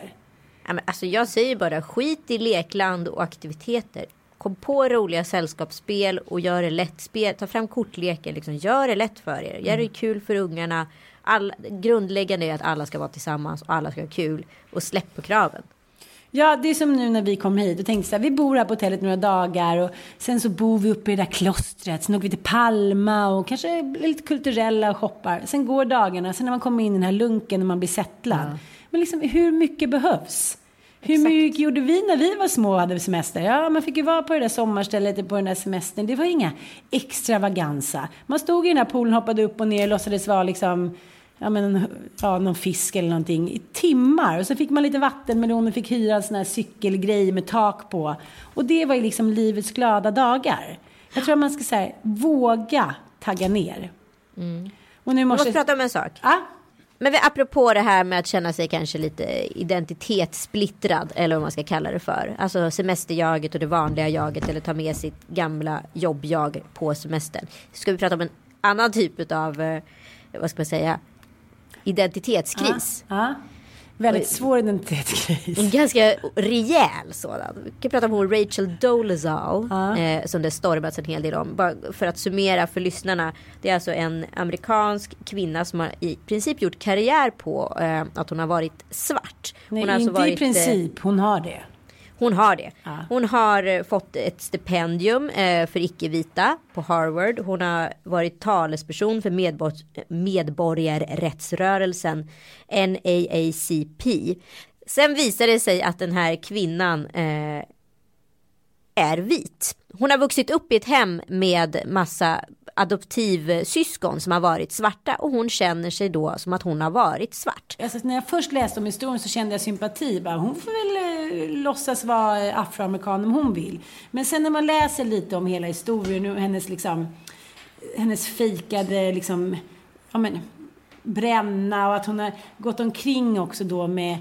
Alltså jag säger bara skit i lekland och aktiviteter. Kom på roliga sällskapsspel och gör det lätt. Spel, ta fram kortleken, liksom, gör det lätt för er. Gör det kul för ungarna. All, grundläggande är att alla ska vara tillsammans och alla ska ha kul. Och släpp på kraven. Ja, det är som nu när vi kom hit och tänkte så här, vi bor här på hotellet några dagar och sen så bor vi uppe i det där klostret. Sen åker vi till Palma och kanske lite kulturella och shoppar. Sen går dagarna, sen när man kommer in i den här lunken och man blir settlad. Ja. Men liksom hur mycket behövs? Hur mycket gjorde vi när vi var små och hade semester? Ja, man fick ju vara på det där sommarstället på den där semestern. Det var inga extravaganza. Man stod i den här poolen, hoppade upp och ner, låtsades vara liksom ja, men, ja, någon fisk eller någonting i timmar. Och så fick man lite vattenmelon och fick hyra en sån här cykelgrej med tak på. Och det var ju liksom livets glada dagar. Jag tror att man ska säga våga tagga ner. Mm. Och nu Jag måste... måste prata om en sak. Ah, men vi, apropå det här med att känna sig kanske lite identitetssplittrad eller vad man ska kalla det för. Alltså semesterjaget och det vanliga jaget eller ta med sitt gamla jobbjag på semestern. Ska vi prata om en annan typ av, eh, vad ska man säga, identitetskris. Ja, väldigt svår identitetskris. En ganska rejäl sådan. Vi kan prata om hon Rachel Dolezal. Ja. Eh, som det stormats en hel del om. Bara för att summera för lyssnarna. Det är alltså en amerikansk kvinna som har i princip gjort karriär på eh, att hon har varit svart. Hon Nej, har alltså inte i varit, eh, princip. Hon har det. Hon har det. Ja. Hon har eh, fått ett stipendium eh, för icke-vita på Harvard. Hon har varit talesperson för medbor- medborgarrättsrörelsen NAACP. Sen visar det sig att den här kvinnan eh, är vit. Hon har vuxit upp i ett hem med massa adoptivsyskon som har varit svarta och hon känner sig då som att hon har varit svart. Alltså, när jag först läste om historien så kände jag sympati. Bara, hon får väl eh, låtsas vara eh, afroamerikan om hon vill. Men sen när man läser lite om hela historien och hennes liksom hennes fejkade liksom, ja men, bränna och att hon har gått omkring också då med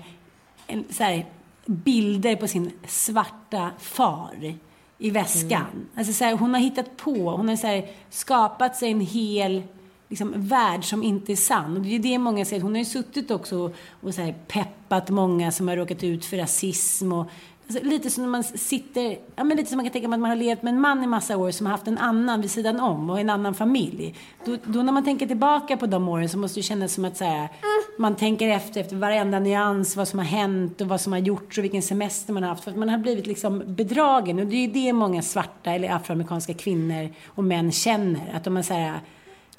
en, så här, bilder på sin svarta far i väskan. Alltså så här, hon har hittat på, hon har så här, skapat sig en hel liksom, värld som inte är sann. Och det är det många säger. Hon har ju suttit också och, och så här, peppat många som har råkat ut för rasism och Alltså, lite som när man sitter, ja men lite som man kan tänka sig att man har levt med en man i massa år som har haft en annan vid sidan om och en annan familj. Då, då när man tänker tillbaka på de åren så måste det kännas som att så här, man tänker efter, efter varenda nyans, vad som har hänt och vad som har gjorts och vilken semester man har haft. För att man har blivit liksom bedragen och det är ju det många svarta eller afroamerikanska kvinnor och män känner. Att de har så här,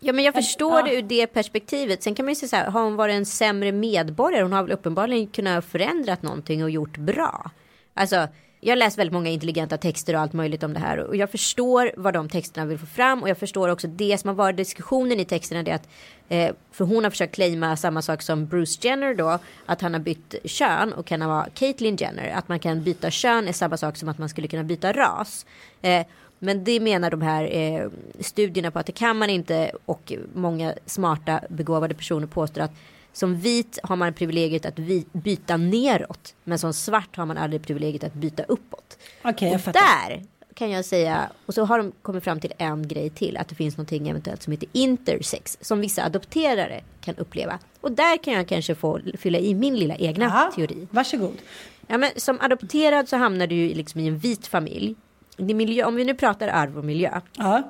Ja men jag förstår ja. det ur det perspektivet. Sen kan man ju säga så här, har hon varit en sämre medborgare? Hon har väl uppenbarligen kunnat förändrat någonting och gjort bra. Alltså, jag läser väldigt många intelligenta texter och allt möjligt om det här och jag förstår vad de texterna vill få fram och jag förstår också det som har varit diskussionen i texterna det är att eh, för hon har försökt claima samma sak som Bruce Jenner då att han har bytt kön och kan vara Caitlyn Jenner att man kan byta kön är samma sak som att man skulle kunna byta ras. Eh, men det menar de här eh, studierna på att det kan man inte och många smarta begåvade personer påstår att som vit har man privilegiet att byta neråt. Men som svart har man aldrig privilegiet att byta uppåt. jag och fattar. där kan jag säga, och så har de kommit fram till en grej till. Att det finns någonting eventuellt som heter intersex. Som vissa adopterare kan uppleva. Och där kan jag kanske få fylla i min lilla egna Ja, teori. Varsågod. Ja, men som adopterad så hamnar du ju liksom i en vit familj. Miljö, om vi nu pratar arv och miljö. Ja.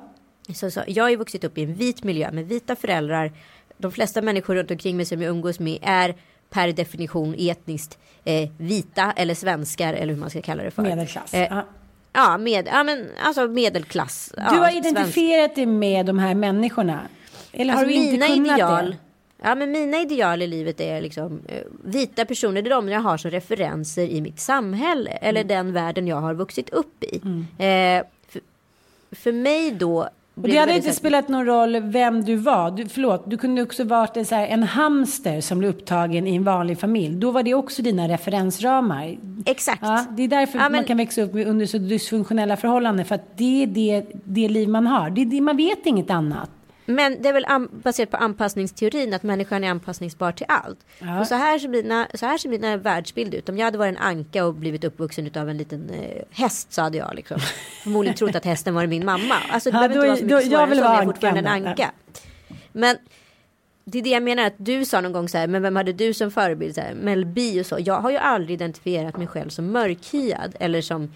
Så, så, jag har ju vuxit upp i en vit miljö med vita föräldrar. De flesta människor runt omkring mig som jag umgås med är per definition etniskt eh, vita eller svenskar eller hur man ska kalla det för. Medelklass. Eh, Ja. Ja, med, ja men alltså medelklass. Du ja, har svensk. identifierat dig med de här människorna? Eller har Alltså du inte kunnat ideal. det? Ja men mina ideal i livet är liksom eh, vita personer. Det är de jag har som referenser i mitt samhälle. Eller Mm. den världen jag har vuxit upp i. Eh, för, för mig då. Och det hade inte så- spelat någon roll vem du var. Du, förlåt, du kunde också varit en, så här, en hamster som blev upptagen i en vanlig familj. Då var det också dina referensramar. Exakt. Ja, det är därför Ja, man men- kan växa upp med- under så dysfunktionella förhållanden. För att det är det, det liv man har. Det det, man vet inget annat. Men det är väl baserat på anpassningsteorin att människan är anpassningsbar till allt. Ja. Och så här ser mina, så här ser mina världsbild ut. Om jag hade varit en anka och blivit uppvuxen av en liten eh, häst så hade jag liksom förmodligen trott att hästen var min mamma. Alltså det Ja, behöver då inte är- vara så då- mycket jag svårare vill vara jag fortfarande en anka. Men det är det jag menar att du sa någon gång så här, men vem hade du som förebild? Så här, Mel B och så. Jag har ju aldrig identifierat mig själv som mörkhyad eller som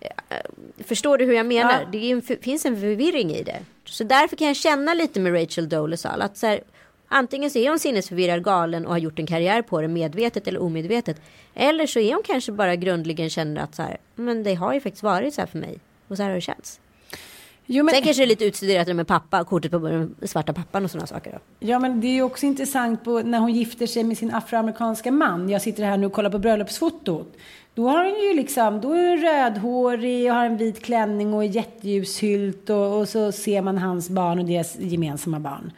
eh, Förstår du hur jag menar? Ja. Det en, finns en förvirring i det. Så därför kan jag känna lite med Rachel Dolezal att så här, antingen så är hon sinnesförvirrad, galen och har gjort en karriär på det medvetet eller omedvetet. Eller så är hon kanske bara grundligen känner att så här, men det har ju faktiskt varit så här för mig och så här har det känts. Jo, men- Sen kanske det är lite utstuderat med pappa, kortet på den svarta pappan och sådana saker. Då. Ja, men det är ju också intressant på när hon gifter sig med sin afroamerikanska man. Jag sitter här nu och kollar på bröllopsfotot. Då har hon ju liksom, då är hon rödhårig och har en vit klänning och jätteljushylt och, och så ser man hans barn och deras gemensamma barn.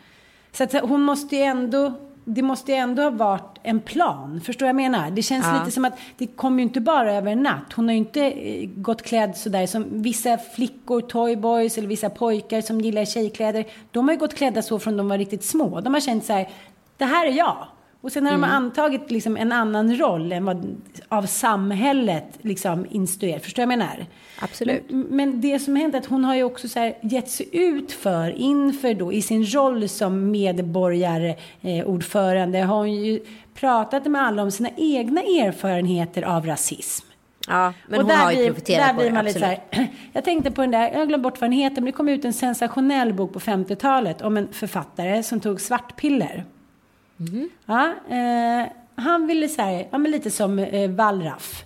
Så att hon måste ju ändå, det måste ju ändå ha varit en plan. Förstår jag menar? Det känns Ja. lite som att det kommer ju inte bara över en natt. Hon har ju inte eh, gått klädd sådär som vissa flickor, toyboys eller vissa pojkar som gillar tjejkläder. De har ju gått klädda så från de var riktigt små. De har känt så här, det här är jag. Och sen har de antagit liksom en annan roll än vad av samhället liksom instruerat. Förstår jag vad jag menar? Absolut. Men, men det som hänt är att hon har ju också så här gett sig ut för inför då i sin roll som medborgarordförande eh, har hon ju pratat med alla om sina egna erfarenheter av rasism. Ja, men Och hon har ju profiterat där på det. man lite Absolut. så här, Jag tänkte på den där, jag glömt bort vad den heter, men det kom ut en sensationell bok på 50-talet om en författare som tog svartpiller. Mhm. Ja, eh, han ville så här, ja men lite som eh, Wallraff.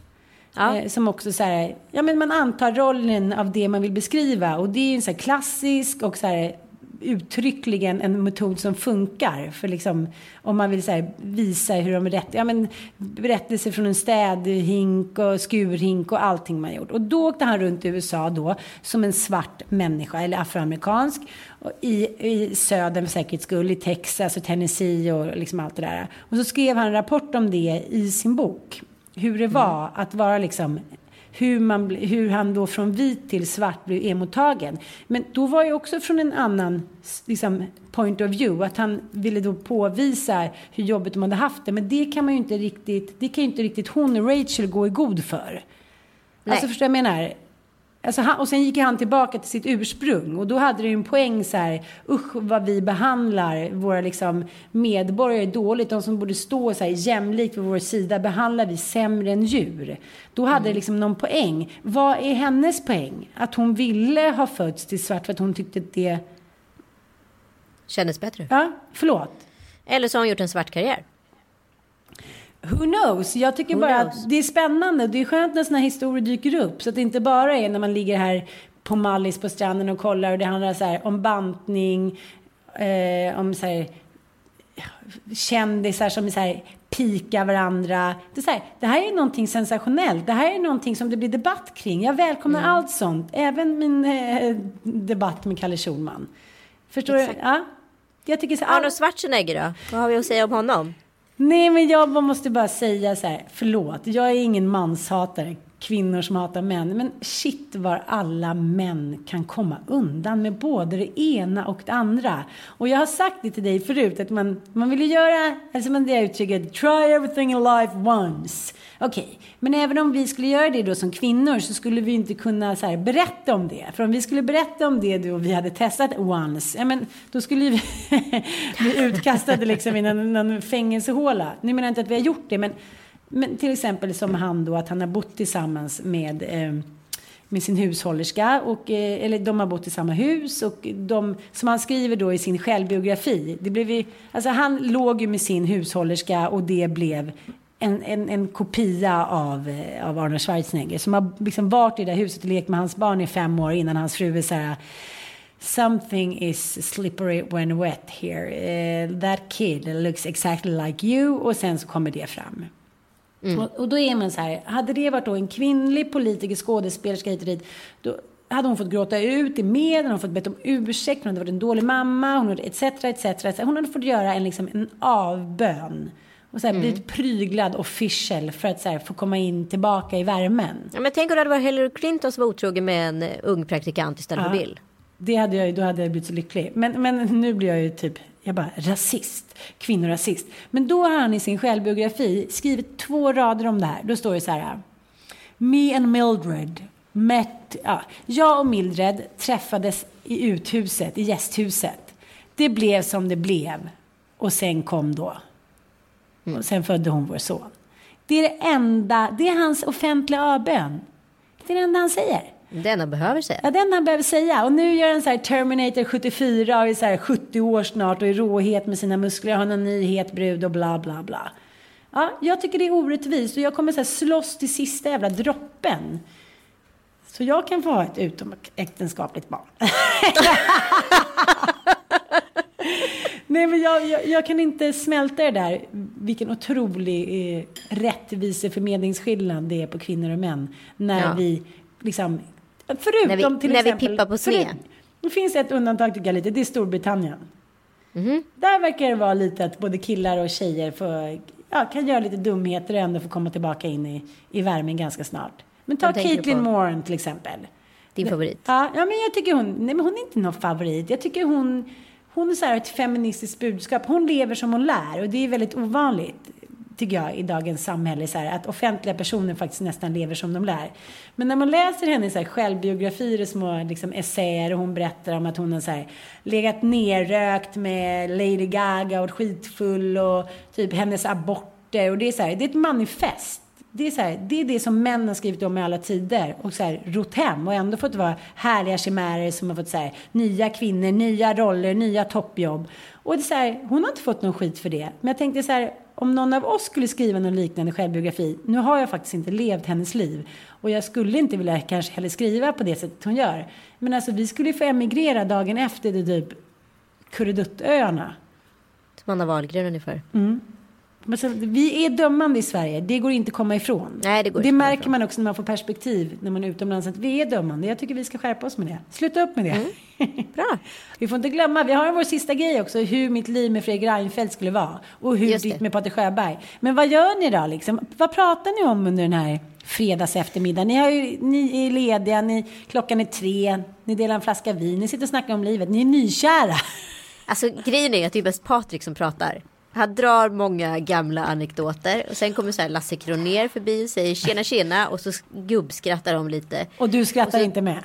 Ja. Eh, som också så här, ja men man antar rollen av det man vill beskriva. Och det är ju en så här klassisk och så här uttryckligen en metod som funkar. För liksom, om man vill så här, visa hur de rätt, ja men berättelser från en städhink och skurhink och allting man gjort. Och då åkte han runt i USA då som en svart människa, eller afroamerikansk. Och i, I södern för säkerhets skull, i Texas och Tennessee och liksom allt det där. Och så skrev han en rapport om det i sin bok. Hur det var att vara liksom hur, man, hur han då från vit till svart blev emottagen. Men då var ju också från en annan liksom, point of view. Att han ville då påvisa hur jobbigt de hade haft det. Men det kan man ju inte riktigt, det kan ju inte riktigt hon Rachel gå i god för. Alltså förstår du vad jag menar? Alltså han, och sen gick han tillbaka till sitt ursprung och då hade det ju en poäng så här, usch vad vi behandlar våra liksom medborgare dåligt. De som borde stå så här jämlikt vid vår sida behandlar vi sämre än djur. Då hade det liksom någon poäng. Vad är hennes poäng? Att hon ville ha fötts till svart för att hon tyckte att det, Kändes bättre. ja, förlåt. Eller så har hon gjort en svart karriär. Who knows? Jag tycker Who bara knows? att det är spännande. Det är skönt när såna här historier dyker upp. Så att det inte bara är när man ligger här på Mallis på stranden och kollar och det handlar så här om bantning, eh, om så här kändisar som så här pikar varandra. Det, är så här, det här är någonting sensationellt. Det här är någonting som det blir debatt kring. Jag välkomnar Mm. allt sånt. Även min eh, debatt med Kalle Schulman. Förstår Exakt. du? Ja. Jag tycker så Arnold Schwarzenegger då? Vad har vi att säga om honom? Nej, men jag måste bara säga så här, förlåt, jag är ingen manshatare, kvinnor som hatar män, men shit var alla män kan komma undan med både det ena och det andra. Och jag har sagt det till dig förut, att man, man vill ju göra, alltså man det uttrycket, try everything in life once. Okej, men även om vi skulle göra det då som kvinnor så skulle vi inte kunna så här, berätta om det. För om vi skulle berätta om det då vi hade testat once, ja men då skulle vi bli utkastade liksom i någon, någon fängelsehåla. Nu menar jag inte att vi har gjort det, men, men till exempel som han då, att han har bott tillsammans med eh, med sin hushållerska och, eh, eller de har bott i samma hus och de, som han skriver då i sin självbiografi, det blev ju, alltså han låg ju med sin hushållerska och det blev en, en, en kopia av, eh, av Arnold Schwarzenegger som har liksom varit i det där huset och lekt med hans barn i fem år innan hans fru är så här Something is slippery when wet here. Uh, that kid looks exactly like you. Och sen så kommer det fram. Och, och då är man så här, hade det varit då en kvinnlig politiker, skådespelerska hit och dit, då hade hon fått gråta ut i medierna, hon hade fått bett om ursäkt, hon hade varit en dålig mamma, hon hade etc, etc, etc. Hon hade fått göra en, liksom, en avbön. Och så här, blivit pryglad official för att så här, få komma in tillbaka i värmen. Ja, men tänk om det hade varit Hillary Clinton som var otrogen med en ung praktikant istället för Bill. Det hade jag då hade jag blivit så lycklig. Men, men nu blir jag ju typ, jag bara rasist, kvinnorasist. Men då har han i sin självbiografi skrivit två rader om det här. Då står det så här. Me and Mildred met, ja, jag och Mildred träffades i uthuset, i gästhuset. Det blev som det blev. Och sen kom då. Och sen födde hon vår son. Det är det enda, det är hans offentliga avbön. Det är det enda han säger. Det enda behöver säga. Ja, den han behöver säga. Och nu gör han så här Terminator 74 och är så här 70 år snart och är råhet med sina muskler. Har någon nyhet brud och bla bla bla. Ja, jag tycker det är orättvist och jag kommer så här slåss till sista jävla droppen. Så jag kan få ha ett utomäktenskapligt barn. Nej, men jag, jag, jag, kan inte smälta det där, vilken otrolig eh, rättviseförmedlingsskillnad det är på kvinnor och män. När ja. vi, liksom, förutom när vi, till när exempel... När vi pippar på sned. Det finns ett undantag tycker jag lite, det är Storbritannien. Mm. Där verkar det vara lite att både killar och tjejer får, ja, kan göra lite dumheter och ändå få komma tillbaka in i, i värmen ganska snart. Men ta Caitlyn Moran till exempel. Din favorit? Ja, ja, men jag tycker hon, nej men hon är inte någon favorit. Jag tycker hon, hon är så här ett feministiskt budskap. Hon lever som hon lär och det är väldigt ovanligt tycker jag, i dagens samhälle. Så här, att offentliga personer faktiskt nästan lever som de lär. Men när man läser hennes så här, självbiografier och små liksom, essäer och hon berättar om att hon har så här, legat nerrökt med Lady Gaga och skitfull och typ hennes aborter. Och det är så här, det är ett manifest. Det är, så här, det är det som män har skrivit om i alla tider och så här, rott hem och ändå fått vara härliga chimärer som har fått så här, nya kvinnor, nya roller, nya toppjobb. Och det är så här, hon har inte fått någon skit för det. Men jag tänkte så här, om någon av oss skulle skriva någon liknande självbiografi, nu har jag faktiskt inte levt hennes liv och jag skulle inte vilja kanske heller skriva på det sättet hon gör. Men alltså vi skulle få emigrera dagen efter det typ Kurreduttöarna. Som Anna Wahlgren ungefär. Mm. Så, vi är dömande i Sverige, det går inte att komma ifrån. Nej, det går det märker ifrån. man också när man får perspektiv när man är utomlands, att vi är dömande. Jag tycker vi ska skärpa oss med det. Sluta upp med det. Mm. Bra. vi får inte glömma, vi har vår sista grej också, hur mitt liv med Fredrik Reinfeldt skulle vara. Och hur ditt med Patrik Sjöberg. Men vad gör ni då liksom? Vad pratar ni om under den här fredags eftermiddag. Ni, har ju, ni är lediga, ni, klockan är tre, ni delar en flaska vin, ni sitter och snackar om livet, ni är nykära. Alltså grejen är att det är bäst Patrik som pratar. Han drar många gamla anekdoter och sen kommer så här Lasse Kroner förbi och säger tjena tjena och så gubbskrattar de lite. Och du skrattar och så, inte med?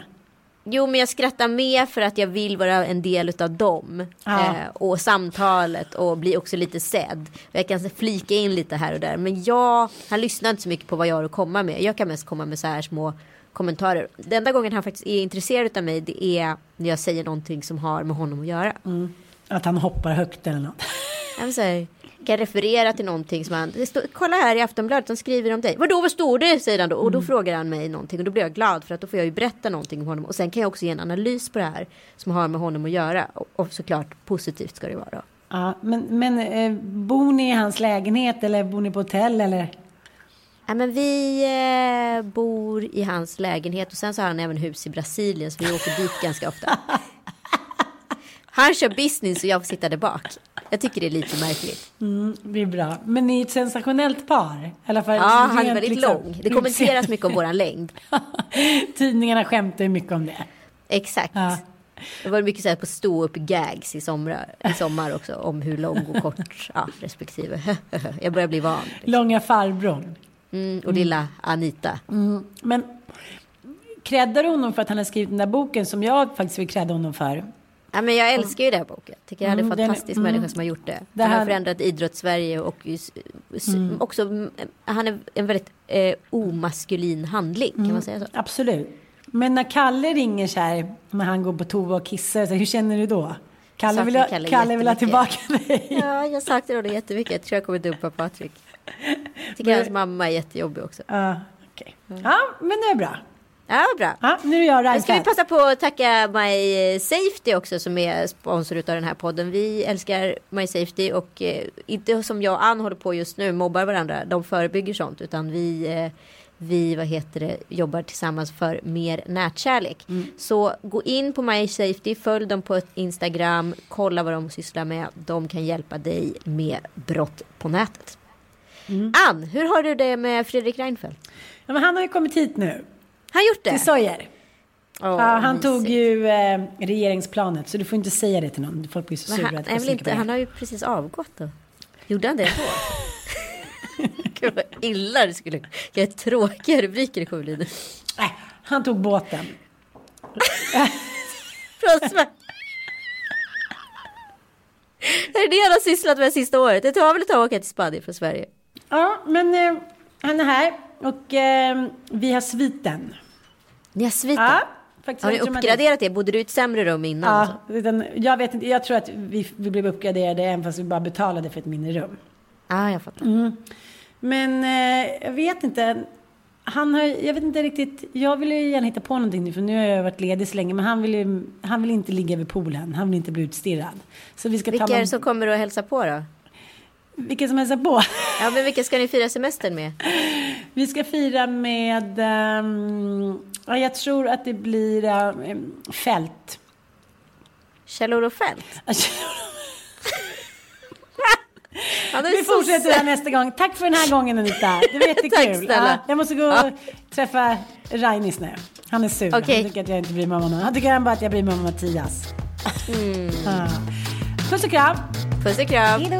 Jo, men jag skrattar med för att jag vill vara en del av dem. Ja. Eh, och samtalet och bli också lite sedd. Jag kan flika in lite här och där. Men jag, han lyssnar inte så mycket på vad jag har att komma med. Jag kan mest komma med så här små kommentarer. Den enda gången han faktiskt är intresserad av mig det är när jag säger någonting som har med honom att göra. Mm. Att han hoppar högt eller något. Jag säga, kan referera till någonting som han, det står, kolla här i Aftonbladet, de skriver om dig. Vadå, vad står det? Säger han då. Och då mm. frågar han mig någonting och då blir jag glad för att då får jag ju berätta någonting om honom. Och sen kan jag också ge en analys på det här som har med honom att göra. Och, och såklart positivt ska det vara. Ja, men, men eh, bor ni i hans lägenhet eller bor ni på hotell eller? Ja, men vi eh, bor i hans lägenhet och sen så har han även hus i Brasilien så vi åker dit ganska ofta. Han kör business och jag får sitta där bak. Jag tycker det är lite märkligt. Mm, det är bra. Men ni är ett sensationellt par. Alla fall ja, han är väldigt liksom, lång. Det kommenteras mycket om våran längd. Tidningarna skämtar ju mycket om det. Exakt. Ja. Det var mycket så här på stå upp gags i, somra, i sommar också. Om hur lång och kort ja, respektive. jag börjar bli van. Långa farbrorn. Mm, och lilla Anita. Mm. Men creddar du honom för att han har skrivit den där boken som jag faktiskt vill credda honom för? Ja, men jag älskar ju den här boken. Tycker jag är en mm, fantastisk mm, människa som har gjort det. det han har förändrat idrotts-Sverige och mm. också han är en väldigt eh, omaskulin handling. Kan man mm, säga så? Absolut. Men när Kalle ringer så här, när han går på toa och kissar, så hur känner du då? Kalle vill, ha, Kalle, Kalle vill ha tillbaka dig. Ja, jag saknar honom jättemycket. Jag tror jag kommer dumpa Patrik. Jag tycker men, hans mamma är jättejobbig också. Uh, okay. Ja, men det är bra. Ja, bra. Ja, nu är jag Ska vi passa på att tacka My Safety också som är sponsor av den här podden. Vi älskar My Safety och eh, inte som jag och Ann håller på just nu, mobbar varandra. De förebygger sånt utan vi eh, vi vad heter det, jobbar tillsammans för mer nätkärlek. Mm. Så gå in på My Safety, följ dem på Instagram, kolla vad de sysslar med. De kan hjälpa dig med brott på nätet. Mm. Ann, hur har du det med Fredrik Reinfeldt? Ja, han har ju kommit hit nu. Han gjort det? Till Sojer. Oh, ja, han mysigt. tog ju eh, regeringsplanet, så du får inte säga det till någon. Folk blir så sura. Han, han, inte, han har ju precis avgått då. Gjorde han det då? Gud vad illa det skulle... Vilka tråkiga rubriker det kommer bli nu. Nej, han tog båten. Från Sverige. Det är det han har sysslat med sista året. Det tar väl ett tag att åka till Spanien från Sverige. Ja, men eh, han är här och eh, vi har sviten. Ni har sviten? Ja, faktiskt. Har ni uppgraderat det? Bodde du i ett sämre rum innan? Ja, utan, jag vet inte. Jag tror att vi, vi blev uppgraderade även fast vi bara betalade för ett mindre rum. Ja, ah, jag fattar. Mm. Men eh, jag vet inte. han har, jag vet inte riktigt, jag vill ju gärna hitta på någonting nu för nu har jag varit ledig så länge men han vill ju, han vill inte ligga vid poolen, han vill inte bli utstirrad. Så vi ska Vilka ta är det som kommer att hälsa på då? vilka som hälsar på? Ja, men vilka ska ni fira semestern med? Vi ska fira med, ehm, ja, jag tror att det blir um, fält. Kjell-Olof är Vi fortsätter sä- här nästa gång. Tack för den här gången Anita. Det var jättekul. Tack. Ja, jag måste gå och Ja. träffa Rainis nu. Han är sur. Okej. Han tycker att jag inte bryr mig om honom. Han tycker bara att jag bryr mig om Mattias. Mm. Ja. Puss och kram. Puss och kram. Hej